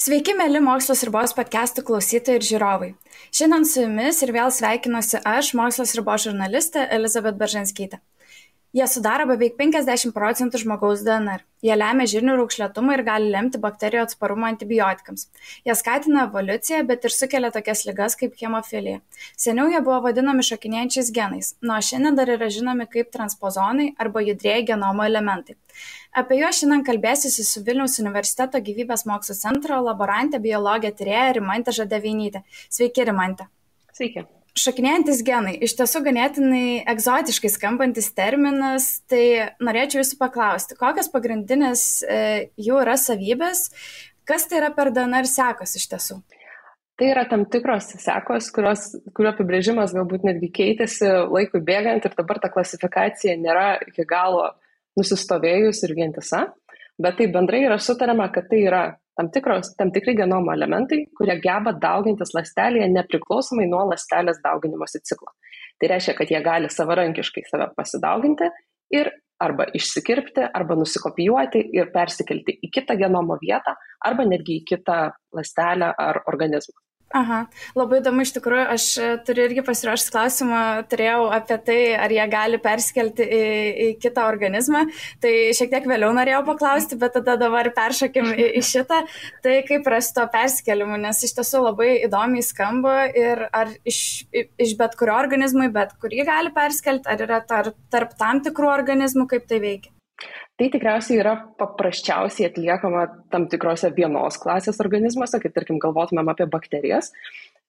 Sveiki, mėly Mokslos ribos podcastų klausytojai ir žiūrovai. Šiandien su jumis ir vėl sveikinuosi aš, Mokslos ribos žurnalistė Elizabet Baržanskytė. Jie sudaro beveik 50 procentų žmogaus DNR. Jie lemia žirnių raukšlėtumą ir gali lemti bakterijų atsparumą antibiotikams. Jie skatina evoliuciją, bet ir sukelia tokias ligas kaip hemofilija. Seniau jie buvo vadinami šokinėjančiais genais, nuo šiandien dar yra žinomi kaip transpozonai arba judrėjai genomo elementai. Apie juos šiandien kalbėsiu su Vilniaus universiteto gyvybės mokslo centro laborantė biologė tyrėja Rimantė Žadevinytė. Sveiki, Rimantė. Sveiki šokinėjantys genai iš tiesų ganėtinai egzotiškai skambantis terminas tai norėčiau jūsų paklausti kokios pagrindinės e, jų yra savybės kas tai yra per dnr sekos iš tiesų Tai yra tam tikros sekos, kurios, kurio apibrėžimas galbūt netgi keitėsi laikui bėgant ir dabar ta klasifikacija nėra iki galo nusistovėjus ir vientisa, bet tai bendrai yra sutariama, kad tai yra tam, tikros, tam tikri genomo elementai, kurie geba daugintis lastelėje nepriklausomai nuo lastelės dauginimosi ciklo. Tai reiškia, kad jie gali savarankiškai save pasidauginti ir arba išsikirpti, arba nusikopijuoti ir persikelti į kitą genomo vietą, arba netgi į kitą lastelę ar organizmą. Aha, labai įdomu iš tikrųjų, aš e, turiu irgi pasiruošęs klausimą, turėjau apie tai, ar jie gali perskelti į, į kitą organizmą, tai šiek tiek vėliau norėjau paklausti, bet tada dabar peršakim į, į šitą, tai kaip rasti to perskelimu, nes iš tiesų labai įdomiai skamba ir ar iš, iš bet kurio organizmo į bet kurį gali perskelti, ar yra tarp, tarp tam tikrų organizmų, kaip tai veikia. Tai tikriausiai yra paprasčiausiai atliekama tam tikrose vienos klasės organizmuose, kaip tarkim galvotumėm apie bakterijas.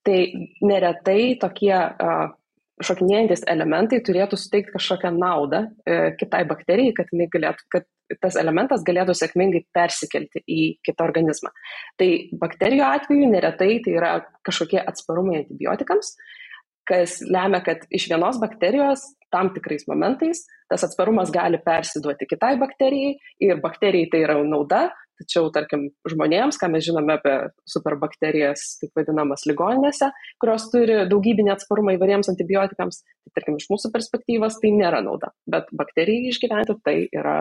Tai neretai tokie šokinėjantis elementai turėtų suteikti kažkokią naudą e, kitai bakterijai, kad, galėtų, kad tas elementas galėtų sėkmingai persikelti į kitą organizmą. Tai bakterijų atveju neretai tai yra kažkokie atsparumai antibiotikams, kas lemia, kad iš vienos bakterijos tam tikrais momentais tas atsparumas gali persiduoti kitai bakterijai ir bakterijai tai yra nauda, tačiau, tarkim, žmonėms, ką mes žinome apie superbakterijas, taip vadinamas ligoninėse, kurios turi daugybinį atsparumą įvairiems antibiotikams, tai, tarkim, iš mūsų perspektyvos tai nėra nauda, bet bakterijai išgyventi tai yra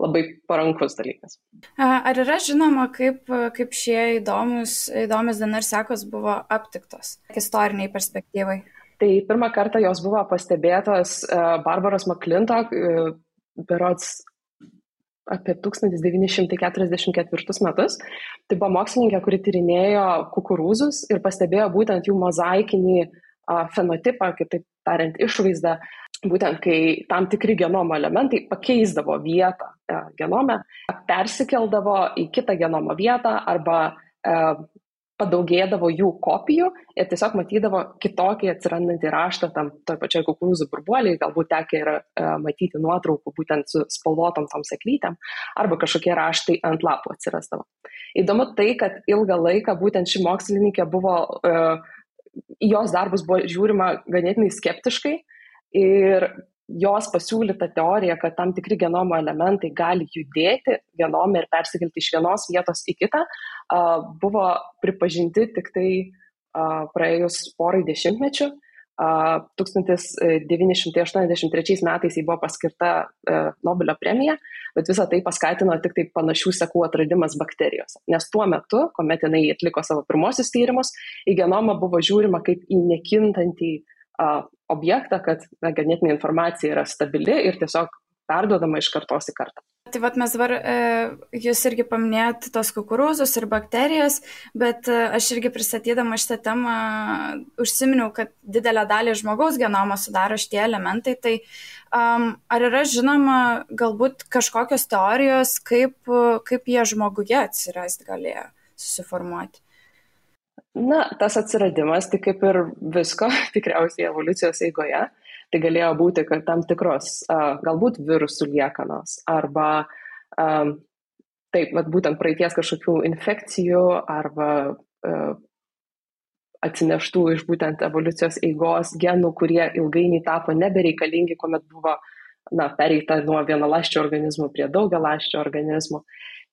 labai parankus dalykas. Ar yra žinoma, kaip, kaip šie įdomus, įdomus DNR sekos buvo aptiktos istoriniai perspektyvai? Tai pirmą kartą jos buvo pastebėtos e, Barbaros McClintock, e, berots apie 1944 metus. Tai buvo mokslininkė, kuri tyrinėjo kukurūzus ir pastebėjo būtent jų mozaikinį fenotipą, kitaip tariant, išvaizdą, būtent kai tam tikri genomo elementai pakeisdavo vietą e, genome, persikeldavo į kitą genomo vietą arba padaugėdavo jų kopijų ir tiesiog matydavo kitokį atsirandantį raštą tam toj pačioj kukurūzų burbuoliai, galbūt tekia yra e, matyti nuotraukų būtent su spalvotom tom seklytėm, arba kažkokie raštai ant lapų atsirasdavo. Įdomu tai, kad ilgą laiką būtent ši mokslininkė buvo, e, jos darbus buvo žiūrima ganėtinai skeptiškai ir jos pasiūlyta teorija, kad tam tikri genomo elementai gali judėti genome ir persikelti iš vienos vietos į kitą, buvo pripažinti tik tai praėjus porai dešimtmečių. 1983 metais jį buvo paskirta e, Nobelio premija, bet visą tai paskatino tik tai panašių sekų atradimas bakterijose. Nes tuo metu, kuomet jinai atliko savo pirmosius tyrimus, į genomą buvo žiūrima kaip į nekintantį uh, objektą, kad na, genetinė informacija yra stabili ir tiesiog perduodama iš kartos į kartą. Tai vad mes dabar, e, jūs irgi paminėjot tos kukurūzus ir bakterijas, bet e, aš irgi pristatydama šitą temą užsiminiau, kad didelę dalį žmogaus genomo sudaro šitie elementai. Tai um, ar yra žinoma galbūt kažkokios teorijos, kaip, kaip jie žmoguje atsirasti galėjo susiformuoti? Na, tas atsiradimas, tai kaip ir visko, tikriausiai evoliucijos eigoje, Tai galėjo būti, kad tam tikros galbūt virusų liekanos arba taip, vat, būtent praeities kažkokių infekcijų arba atsineštų iš būtent evoliucijos eigos genų, kurie ilgainiui tapo nebereikalingi, kuomet buvo na, pereita nuo vienalaščio organizmų prie daugialaščio organizmų.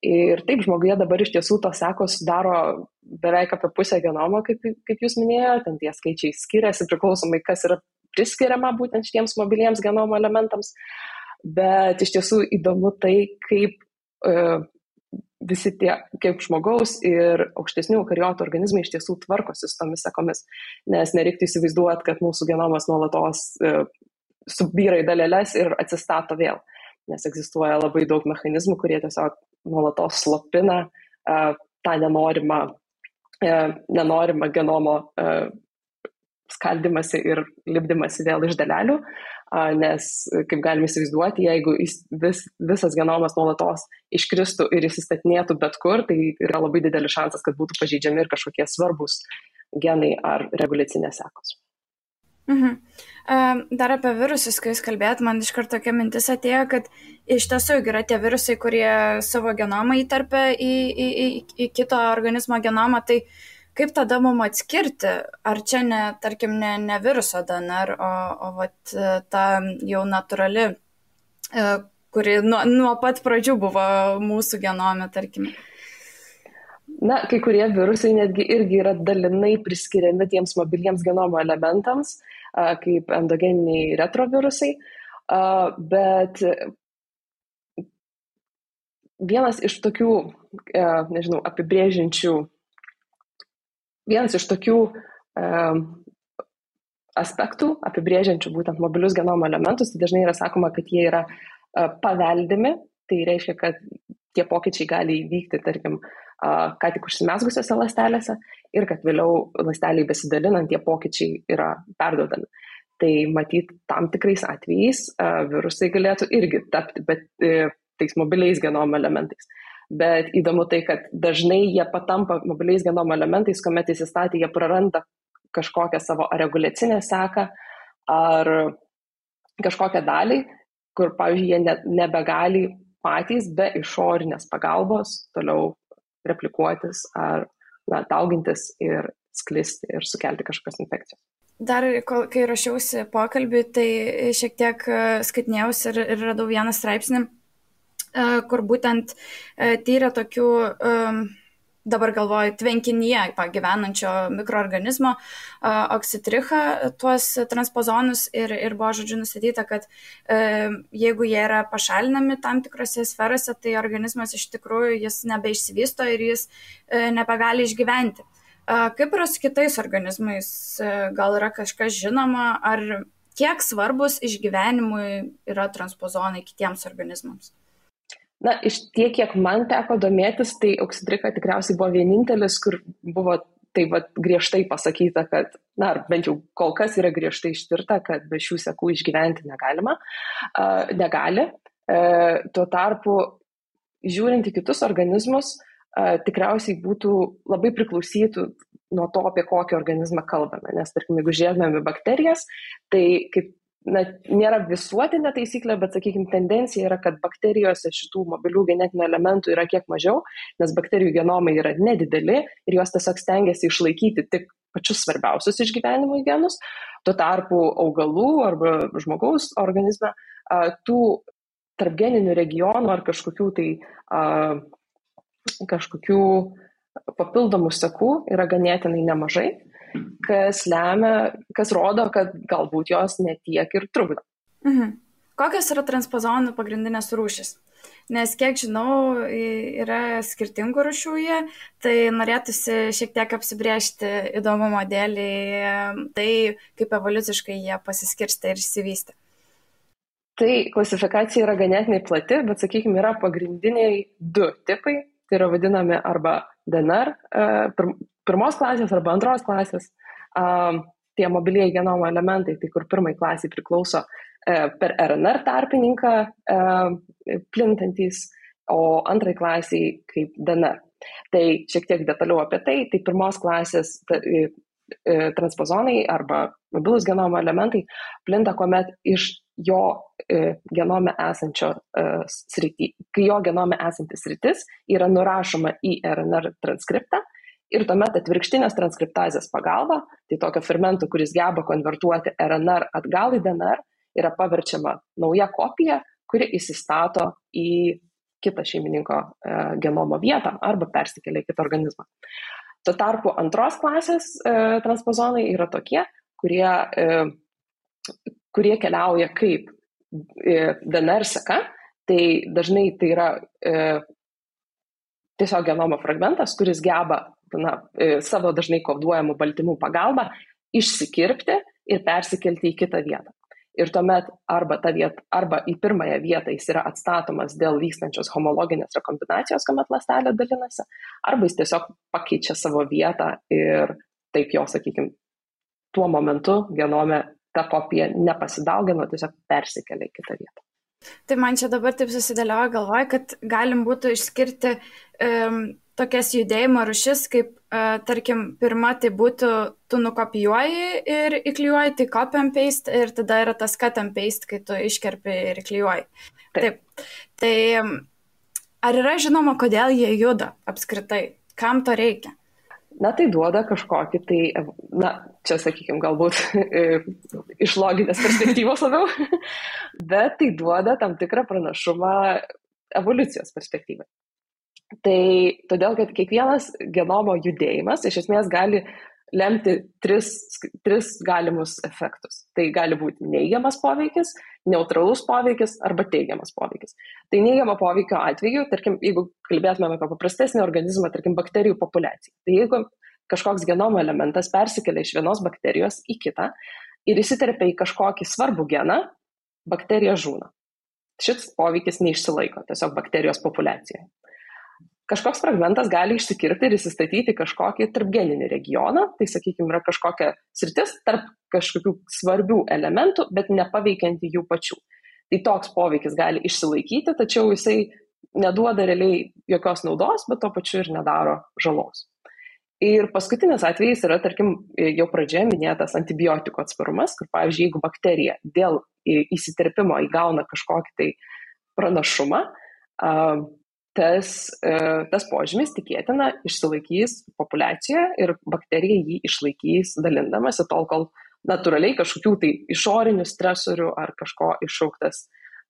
Ir taip, žmoguje dabar iš tiesų tos sekos sudaro beveik apie pusę genomo, kaip, kaip jūs minėjote, ten tie skaičiai skiriasi priklausomai, kas yra priskiriama būtent šitiems mobiliems genomo elementams. Bet iš tiesų įdomu tai, kaip e, visi tie kaip žmogaus ir aukštesnių kariotų organizmai iš tiesų tvarkosi su tomis sekomis, nes nereiktų įsivaizduoti, kad mūsų genomas nuolatos e, subyra į dalelės ir atsistato vėl, nes egzistuoja labai daug mechanizmų, kurie tiesiog nuolatos slopina e, tą nenorimą, e, nenorimą genomo e, skaldimasi ir lipdimasi vėl iš dalelių nes, kaip galime įsivaizduoti, jeigu vis, visas genomas nuolatos iškristų ir įsistatinėtų bet kur, tai yra labai didelis šansas, kad būtų pažeidžiami ir kažkokie svarbus genai ar reguliacinės sekos. Mhm. Dar apie virusus, kai jūs kalbėjot, man iš karto tokia mintis atėjo, kad iš tiesų yra tie virusai, kurie savo genomą įtarpia į, į, į, į kito organizmo genomą, tai kaip tada mum atskirti, ar čia ne, tarkim, ne, ne viruso DNR, o, o vat, ta jau natūrali, e, kuri nuo, nuo pat pradžių buvo mūsų genome, tarkim. Na, kai kurie virusai netgi irgi yra dalinai priskiriami tiems mobiliems genomo elementams, kaip endogeniniai retrovirusai, bet vienas iš tokių, e, nežinau, apibrėžinčių vienas iš tokių um, aspektų, apibrėžiančių būtent mobilius genomo elementus, tai dažnai yra sakoma, kad jie yra paveldimi, tai reiškia, kad tie pokyčiai gali įvykti, tarkim, uh, ką tik užsimesgusiose lastelėse ir kad vėliau lasteliai besidalinant tie pokyčiai yra perdodami. Tai matyt, tam tikrais atvejais virusai galėtų irgi tapti, bet uh, tais mobiliais genomo elementais. Bet įdomu tai, kad dažnai jie patampa mobiliais genomo elementais, kuomet įsistatė, jie praranda kažkokią savo reguliacinę seką ar kažkokią dalį, kur, pavyzdžiui, jie ne, nebegali patys be išorinės pagalbos toliau replikuotis ar na, daugintis ir sklisti ir sukelti kažkokias infekcijas. Dar, kol, kai rašiausi pokalbį, tai šiek tiek skaitinėjausi ir, ir radau vieną straipsnį E, kur būtent e, tyrė tokių dabar galvoju, tvenkinyje pagyvenančio mikroorganizmo oksitrichą, tuos transpozonus ir, ir buvo, žodžiu, nustatyta, kad e, jeigu jie yra pašalinami tam tikrose sferose, tai organizmas iš tikrųjų jis nebeišsivysto ir jis e, nebegali išgyventi. Kaip yra su kitais organizmais? E, gal yra kažkas žinoma, ar kiek svarbus išgyvenimui yra transpozonai kitiems organizmams? Na, iš tiek, kiek man teko domėtis, tai oksidrika tikriausiai buvo vienintelis, kur buvo tai va, griežtai pasakyta, kad, na, bent jau kol kas yra griežtai ištirta, kad be šių sekų išgyventi negalima, uh, negali. Uh, tuo tarpu, žiūrint į kitus organizmus, uh, tikriausiai būtų labai priklausytų nuo to, apie kokį organizmą kalbame. Nes, tarkim, jeigu žiūrėtume į bakterijas, tai kaip na, nėra visuotinė taisyklė, bet, sakykime, tendencija yra, kad bakterijose šitų mobilių genetinių elementų yra kiek mažiau, nes bakterijų genomai yra nedideli ir jos tiesiog stengiasi išlaikyti tik pačius svarbiausius išgyvenimui genus. Tuo tarpu augalų arba žmogaus organizme tų tarpgeninių regionų ar kažkokių tai kažkokių papildomų sekų yra ganėtinai nemažai kas lemia, kas rodo, kad galbūt jos netiek ir trukdo. Mhm. Kokios yra transpozonų pagrindinės rūšis? Nes kiek žinau, yra skirtingų rūšių jie, tai norėtųsi šiek tiek apsibriežti įdomumo dėlį tai, kaip evoliuciškai jie pasiskirsta ir išsivystė. Tai klasifikacija yra ganėtinai plati, bet, sakykime, yra pagrindiniai du tipai. Tai yra vadinami arba DNR, pirmos klasės arba antros klasės um, tie mobilieji genomo elementai, tai kur pirmai klasiai priklauso uh, per RNR tarpininką uh, plintantys, o antrai klasiai kaip DNR. Tai šiek tiek detaliau apie tai, tai pirmos klasės transpozonai arba mobilus genomo elementai plinta, kuomet iš jo genome esančio srity, kai jo genome esantis sritis yra nurašoma į RNR transkriptą Ir tuomet atvirkštinės transkriptazės pagalba, tai tokio fermento, kuris geba konvertuoti RNR atgal į DNR, yra paverčiama nauja kopija, kuri įsistato į kitą šeimininko e, genomo vietą arba persikelia į kitą organizmą. Tuo tarpu antros klasės e, transpozonai yra tokie, kurie, e, kurie keliauja kaip e, DNR seka, tai dažnai tai yra e, tiesiog genomo fragmentas, kuris geba na, e, savo dažnai koduojamų baltymų pagalba išsikirpti ir persikelti į kitą vietą. Ir tuomet arba, vieta, arba į pirmąją vietą jis yra atstatomas dėl vykstančios homologinės rekombinacijos, kuomet lastelė dalinasi, arba jis tiesiog pakeičia savo vietą ir taip jo, sakykime, tuo momentu genome ta kopija nepasidaugino, tiesiog persikelia į kitą vietą. Tai man čia dabar taip susidėlioja galvoj, kad galim būtų išskirti um, tokias judėjimo rušis, kaip, uh, tarkim, pirma tai būtų, tu nukopijuoji ir įklijuoji, tai copy and paste, ir tada yra tas cut and paste, kai tu iškerpi ir įklijuoji. Taip. Taip. Tai ar yra žinoma, kodėl jie juda apskritai? Kam to reikia? na tai duoda kažkokį tai, na, čia sakykime, galbūt iš loginės perspektyvos labiau, bet tai duoda tam tikrą pranašumą evoliucijos perspektyvai. Tai todėl, kad kiekvienas genomo judėjimas iš esmės gali lemti tris, tris galimus efektus. Tai gali būti neigiamas poveikis, neutralus poveikis arba teigiamas poveikis. Tai neigiamo poveikio atveju, tarkim, jeigu kalbėtume apie paprastesnį organizmą, tarkim, bakterijų populiaciją, tai jeigu kažkoks genomo elementas persikelia iš vienos bakterijos į kitą ir įsiterpia į kažkokį svarbų geną, bakterija žūna. Šis poveikis neišsilaiko tiesiog bakterijos populiacijoje kažkoks fragmentas gali išsikirti ir įsistatyti kažkokį tarpgeninį regioną, tai sakykime, yra kažkokia sritis tarp kažkokių svarbių elementų, bet nepaveikianti jų pačių. Tai toks poveikis gali išsilaikyti, tačiau jisai neduoda realiai jokios naudos, bet to pačiu ir nedaro žalos. Ir paskutinis atvejis yra, tarkim, jau pradžioje minėtas antibiotikų atsparumas, kur, pavyzdžiui, jeigu bakterija dėl įsiterpimo įgauna kažkokį tai pranašumą, tas, e, tas požymis tikėtina išsilaikys populiacijoje ir bakterija jį išlaikys dalindamasi tol, kol natūraliai kažkokių tai išorinių stresorių ar kažko iššauktas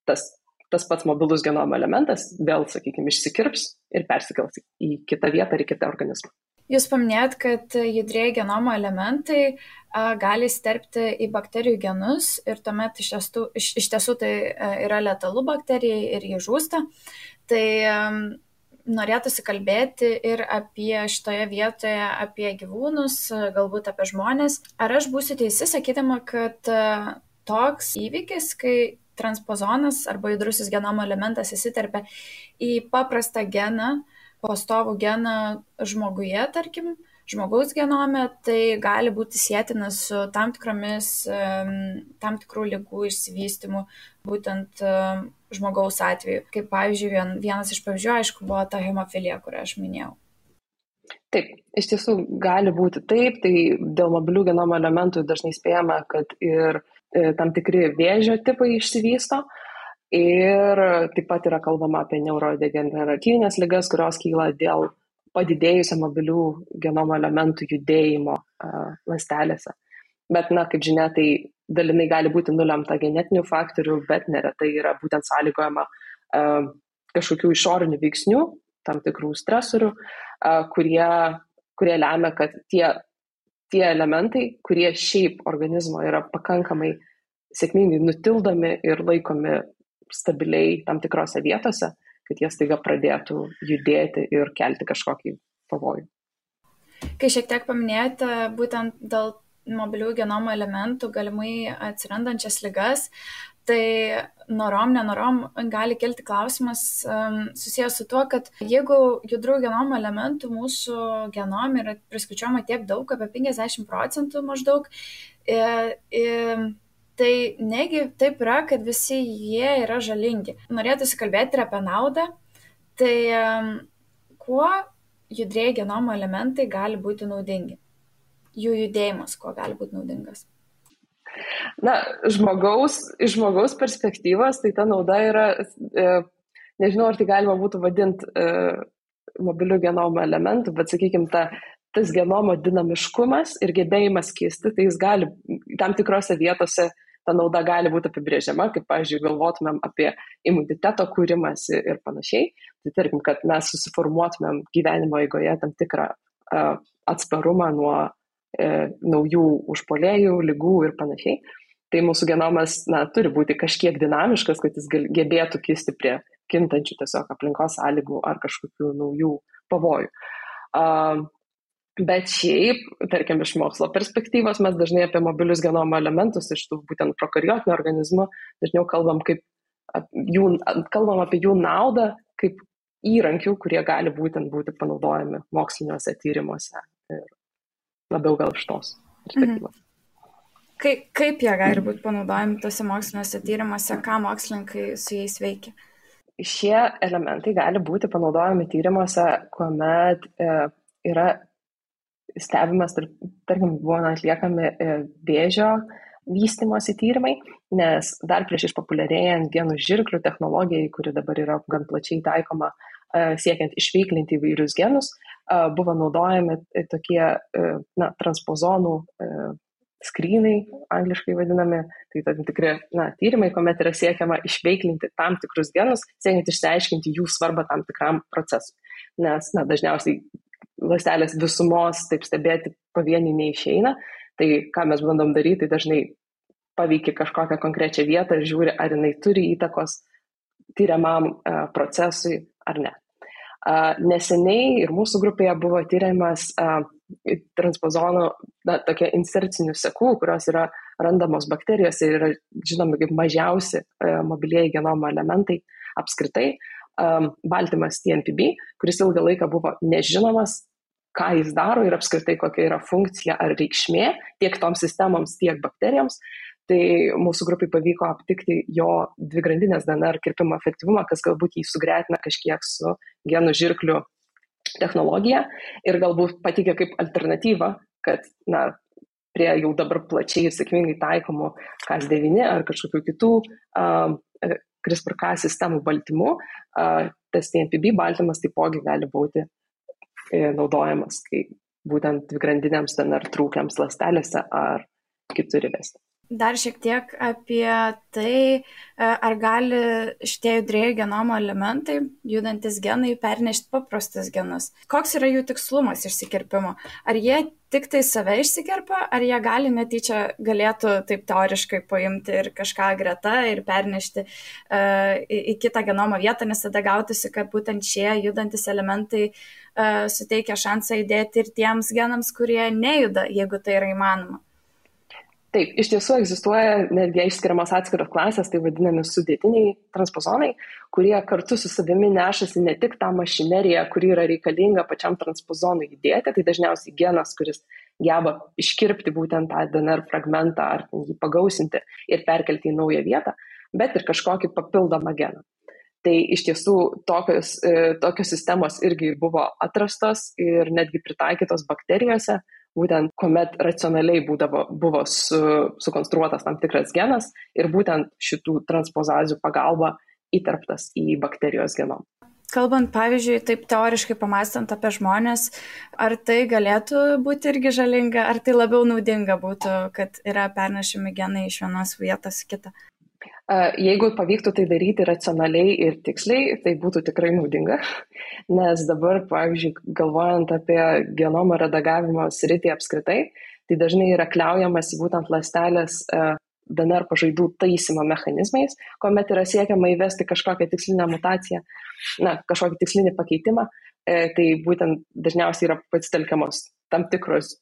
tas, tas pats mobilus genomo elementas vėl, sakykime, išsikirps ir persikels į kitą vietą ar į kitą organizmą. Jūs paminėjot, kad judrėjai genomo elementai a, gali sterpti į bakterijų genus ir tuomet iš tiesų, iš, iš tiesų tai a, yra letalu bakterijai ir jį žūsta. Tai norėtųsi kalbėti ir apie šitoje vietoje, apie gyvūnus, galbūt apie žmonės. Ar aš būsiu teisi, sakydama, kad a, toks įvykis, kai transpozonas arba judrusis genomo elementas įsiterpia į paprastą geną, pastovų geną žmoguje, tarkim, žmogaus genome, tai gali būti sėtina su tam tikromis, tam tikrų lygų išsivystimu, būtent žmogaus atveju. Kaip pavyzdžiui, vienas iš pavyzdžių, aišku, buvo ta hemofilija, kurią aš minėjau. Taip, iš tiesų gali būti taip, tai dėl mobilių genomo elementų dažnai spėjama, kad ir e, tam tikri vėžio tipai išsivysto, Ir taip pat yra kalbama apie neurodegeneratyvinės lygas, kurios kyla dėl padidėjusio mobilių genomo elementų judėjimo uh, lastelėse. Bet, na, kaip žinia, tai dalinai gali būti nulemta genetinių faktorių, bet neretai yra būtent sąlygojama uh, kažkokių išorinių veiksnių, tam tikrų stresorių, uh, kurie, kurie lemia, kad tie, tie elementai, kurie šiaip organizmo yra pakankamai sėkmingai nutildomi ir laikomi stabiliai tam tikrose vietose, kad jie staiga pradėtų judėti ir kelti kažkokį pavojų. Kai šiek tiek paminėjote būtent dėl mobilių genomo elementų galimai atsirandančias ligas, tai norom, nenorom gali kilti klausimas um, susijęs su tuo, kad jeigu judrų genomo elementų mūsų genome yra priskaičiuojama tiek daug, apie 50 procentų maždaug, e, e, tai negi taip yra, kad visi jie yra žalingi. Norėtųsi kalbėti ir apie naudą. Tai um, kuo judrėjai genomo elementai gali būti naudingi? Jų judėjimas kuo gali būti naudingas? Na, žmogaus, iš žmogaus perspektyvos, tai ta nauda yra, e, nežinau, ar tai galima būtų vadinti e, mobilių genomo elementų, bet, sakykime, ta, tas genomo dinamiškumas ir gebėjimas kisti, tai jis gali tam tikrose vietose ta nauda gali būti apibrėžiama, kaip, pavyzdžiui, galvotumėm apie imuniteto kūrimąsi ir panašiai. Tai tarkim, kad mes susiformuotumėm gyvenimo eigoje tam tikrą uh, atsparumą nuo uh, naujų užpolėjų, lygų ir panašiai. Tai mūsų genomas na, turi būti kažkiek dinamiškas, kad jis gebėtų kisti prie kintančių tiesiog aplinkos sąlygų ar kažkokių naujų pavojų. Bet šiaip, tarkim, iš mokslo perspektyvos mes dažnai apie mobilius genomo elementus iš tų būtent prokariotinių organizmų dažniau kalbam, kaip, jų, kalbam apie jų naudą kaip įrankių, kurie gali būtent būti panaudojami moksliniuose tyrimuose labiau gal iš tos perspektyvos. Mhm. Kaip, kaip jie gali būti panaudojami tose moksliniuose tyrimuose, ką mokslininkai su jais veikia? Šie elementai gali būti panaudojami tyrimuose, kuomet e, yra stebimas, tarkim, buvo atliekami e, vėžio vystimosi tyrimai, nes dar prieš išpopuliarėjant genų žirklių technologijai, kuri dabar yra gan plačiai taikoma e, siekiant išveiklinti įvairius genus, buvo naudojami tokie na, transpozonų skrynai, angliškai vadinami, tai tam tikri na, tyrimai, kuomet yra siekiama išveiklinti tam tikrus genus, siekiant išsiaiškinti jų svarbą tam tikram procesui. Nes na, dažniausiai lastelės visumos taip stebėti pavieniai neišeina. Tai ką mes bandom daryti, tai dažnai paveikia kažkokią konkrečią vietą ir žiūri, ar jinai turi įtakos tyriamam procesui ar ne. Neseniai ir mūsų grupėje buvo tyriamas transpozonų, na, tokie insercinių sekų, kurios yra randamos bakterijose ir yra žinomi kaip mažiausi uh, mobilieji genomo elementai apskritai. Baltymas TNPB, kuris ilgą laiką buvo nežinomas, ką jis daro ir apskritai kokia yra funkcija ar reikšmė tiek toms sistemoms, tiek bakterijoms. Tai mūsų grupai pavyko aptikti jo dvi grandinės DNR kirpimo efektyvumą, kas galbūt jį sugretina kažkiek su genų žirklių technologija ir galbūt patikė kaip alternatyvą, kad na, prie jau dabar plačiai ir sėkmingai taikomų KAS9 ar kažkokių kitų um, CRISPR-K sistemų baltymų, tas TNPB baltymas taipogi gali būti e, naudojamas kaip būtent dvigrandiniams DNR trūkiams lastelėse ar kitur įvesti. Dar šiek tiek apie tai, e, ar gali šitie judrėjai genomo elementai, judantis genai, pernešti paprastus genus. Koks yra jų tikslumas išsikirpimo? Ar jie tik tai save išsikerpa, ar jie gali netyčia galėtų taip teoriškai paimti ir kažką greta ir pernešti uh, į, į kitą genomo vietą, nes tada gautųsi, kad būtent šie judantis elementai uh, suteikia šansą įdėti ir tiems genams, kurie nejuda, jeigu tai yra įmanoma. Taip, iš tiesų egzistuoja netgi išskiriamos atskiros klasės, tai vadinami sudėtiniai transpozonai, kurie kartu su savimi nešasi ne tik tą mašineriją, kuri yra reikalinga pačiam transpozonui įdėti, tai dažniausiai genas, kuris geba iškirpti būtent tą DNR fragmentą ar jį pagausinti ir perkelti į naują vietą, bet ir kažkokį papildomą geną. Tai iš tiesų tokios, e, tokios sistemos irgi buvo atrastos ir netgi pritaikytos bakterijose būtent kuomet racionaliai būdavo, buvo su, sukonstruotas tam tikras genas ir būtent šitų transpozazių pagalba įterptas į bakterijos genomą. Kalbant, pavyzdžiui, taip teoriškai pamąstant apie žmonės, ar tai galėtų būti irgi žalinga, ar tai labiau naudinga būtų, kad yra pernešami genai iš vienos vietos į kitą? Jeigu pavyktų tai daryti racionaliai ir tiksliai, tai būtų tikrai naudinga, nes dabar, pavyzdžiui, galvojant apie genomo redagavimo sritį apskritai, tai dažnai yra kliaujamas būtent lastelės DNR pažaidų taisymo mechanizmais, kuomet yra siekiama įvesti kažkokią tikslinę mutaciją, na, kažkokį tikslinį pakeitimą, e, tai būtent dažniausiai yra pasitelkiamos tam tikros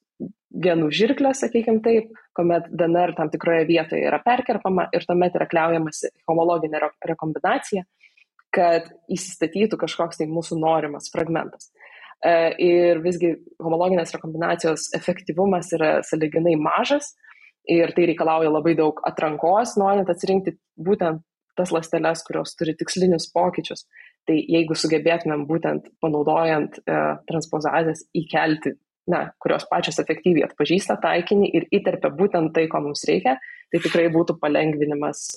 genų žirklę, sakykime taip, kuomet DNR tam tikroje vietoje yra perkerpama ir tuomet yra kliaujamasi homologinė rekombinacija, kad įsistatytų kažkoks tai mūsų norimas fragmentas. E, ir visgi homologinės rekombinacijos efektyvumas yra saliginai mažas ir tai reikalauja labai daug atrankos, norint atsirinkti būtent tas lasteles, kurios turi tikslinius pokyčius. Tai jeigu sugebėtumėm būtent panaudojant e, transpozazės įkelti na, kurios pačios efektyviai atpažįsta taikinį ir įterpia būtent tai, ko mums reikia, tai tikrai būtų palengvinimas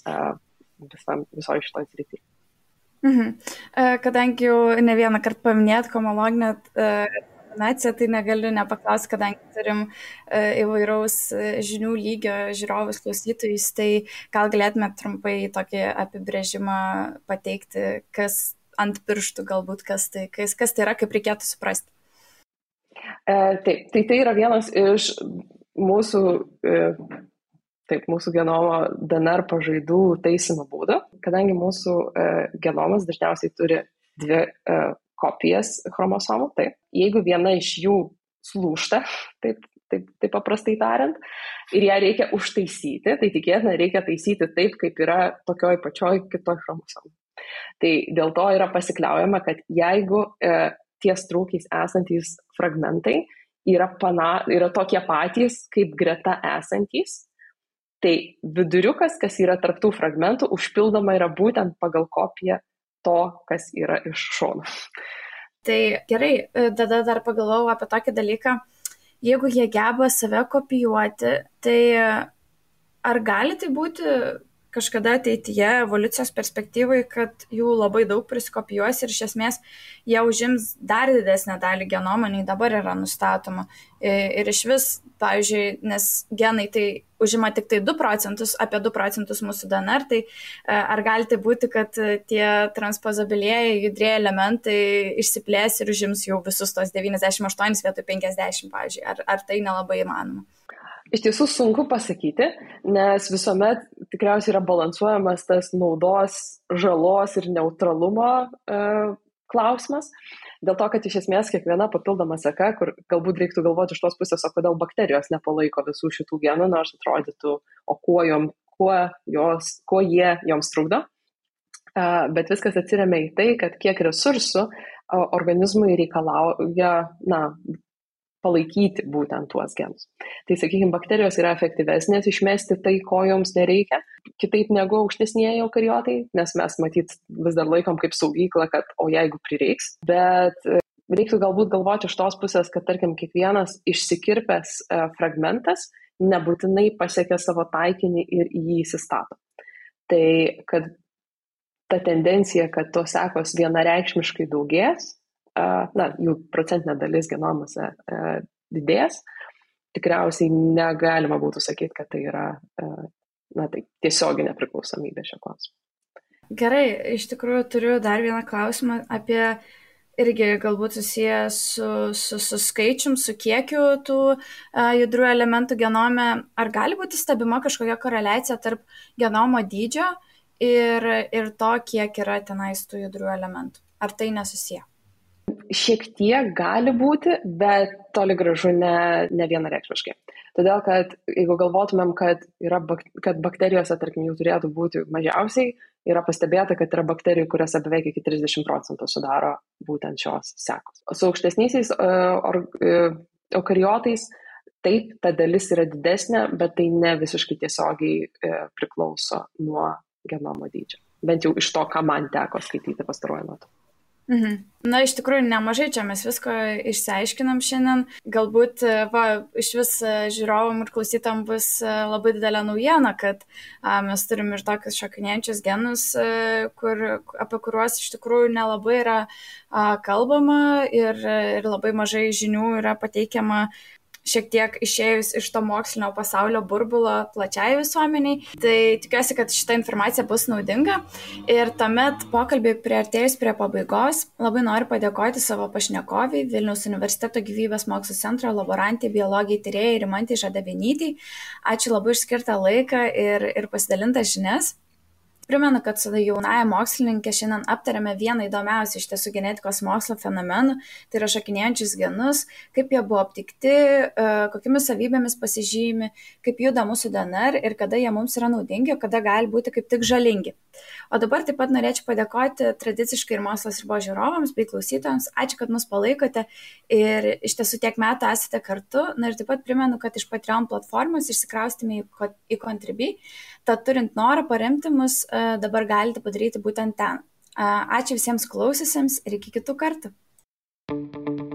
visam, visoje šitoje srityje. Mhm. Kadangi jau ne vieną kartą paminėt homologinę kombinaciją, tai negaliu nepaklausti, kadangi turim įvairaus žinių lygio žiūrovus klausytojus, tai gal galėtume trumpai tokį apibrėžimą pateikti, kas ant pirštų galbūt, kas tai, kas, kas tai yra, kaip reikėtų suprasti. E, taip, tai tai yra vienas iš mūsų, e, taip, mūsų genomo DNR pažaidų taisymo būdų, kadangi mūsų e, genomas dažniausiai turi dvi kopijas chromosomų, taip. Jeigu viena iš jų sulūšta, taip, taip, taip paprastai tariant, ir ją reikia užtaisyti, tai tikėtina reikia taisyti taip, kaip yra tokioj pačioj kitoj chromosomų. Tai dėl to yra pasikliaujama, kad jeigu e, ties trūkiais esantys fragmentai yra, pana, yra tokie patys kaip greta esantys, tai viduriukas, kas yra tarptų fragmentų, užpildoma yra būtent pagal kopiją to, kas yra iš šono. Tai gerai, tada dar pagalvojau apie tokį dalyką, jeigu jie geba save kopijuoti, tai ar gali tai būti kažkada ateityje evoliucijos perspektyvai, kad jų labai daug prisikopijuos ir iš esmės jie užims dar didesnę dalį genomo, nei dabar yra nustatoma. Ir iš vis, pavyzdžiui, nes genai tai užima tik tai 2 procentus, apie 2 procentus mūsų DNR, tai e, ar gali tai būti, kad tie transpozabilieji judrėjai elementai išsiplės ir užims jau visus tos 98 vietoj 50, pavyzdžiui, ar, ar tai nelabai įmanoma? Iš tiesų sunku pasakyti, nes visuomet tikriausiai yra balansuojamas tas naudos, žalos ir neutralumo e, klausimas. Dėl to, kad iš esmės kiekviena papildoma seka, kur galbūt reiktų galvoti iš tos pusės, o kodėl bakterijos nepalaiko visų šitų genų, nors atrodytų, o kuo, jom, kuo, jos, kuo jie joms trukdo. E, bet viskas atsiriamia į tai, kad kiek resursų organizmui reikalauja na, palaikyti būtent tuos genus. Tai, sakykime, bakterijos yra efektyvesnės išmesti tai, ko joms nereikia, kitaip negu aukštesnėje eukariotai, nes mes matyt vis dar laikom kaip saugyklą, kad o jeigu prireiks. Bet e, reiktų galbūt galvoti iš tos pusės, kad, tarkim, kiekvienas išsikirpęs e, fragmentas nebūtinai pasiekia savo taikinį ir į jį įsistato. Tai, kad ta tendencija, kad tos sekos vienareikšmiškai daugės, na, jų procentinė dalis genomuose didės, tikriausiai negalima būtų sakyti, kad tai yra na, tai tiesioginė priklausomybė šio klausimu. Gerai, iš tikrųjų turiu dar vieną klausimą apie irgi galbūt susijęs su, su, su skaičium, su kiekiu tų uh, judrių elementų genome. Ar gali būti stebima kažkokia koreliacija tarp genomo dydžio ir, ir to, kiek yra tenais tų judrių elementų? Ar tai nesusiję? Šiek tiek gali būti, bet toli gražu ne, ne vienareikšmiškai. Todėl, kad jeigu galvotumėm, kad, yra, kad bakterijose, tarkim, jų turėtų būti mažiausiai, yra pastebėta, kad yra bakterijų, kuriuose beveik iki 30 procentų sudaro būtent šios sekos. Su aukštesniais uh, uh, eukariotais, taip, ta dalis yra didesnė, bet tai ne visiškai tiesiogiai uh, priklauso nuo genomo dydžio. Bent jau iš to, ką man teko skaityti pastaruoju metu. Mhm. Na, iš tikrųjų, nemažai čia mes visko išsiaiškinam šiandien. Galbūt, e, va, iš vis e, žiūrovom ir klausytam bus e, labai didelė naujiena, kad a, mes turim ir tokius šokinėjančius genus, a, kur, apie kuriuos iš tikrųjų nelabai yra a, kalbama ir, ir labai mažai žinių yra pateikiama šiek tiek išėjus iš to mokslinio pasaulio burbulo plačiai visuomeniai. Tai tikiuosi, kad šita informacija bus naudinga. Ir tuomet pokalbį prieartėjus prie pabaigos labai noriu padėkoti savo pašnekoviai Vilniaus universiteto gyvybės mokslo centro laborantį biologijai tyrėjai Rimantį Žadavinytį. Ačiū labai už skirtą laiką ir, ir pasidalintas žinias. Primenu, kad su jaunaja mokslininkė šiandien aptarėme vieną įdomiausių iš tiesų genetikos mokslo fenomenų, tai yra šakinėjančius genus, kaip jie buvo aptikti, e, kokiamis savybėmis pasižymi, kaip juda mūsų DNR ir kada jie mums yra naudingi, o kada gali būti kaip tik žalingi. O dabar taip pat norėčiau padėkoti tradiciškai ir mokslas ir buvo žiūrovams bei klausytojams. Ačiū, kad mus palaikote ir iš tiesų tiek metų esate kartu. Na ir taip pat primenu, kad iš Patreon platformos išsikraustėme į Contribui tad turint norą paremti mus e, dabar galite padaryti būtent ten. E, ačiū visiems klausysiams ir iki kitų kartų. thank you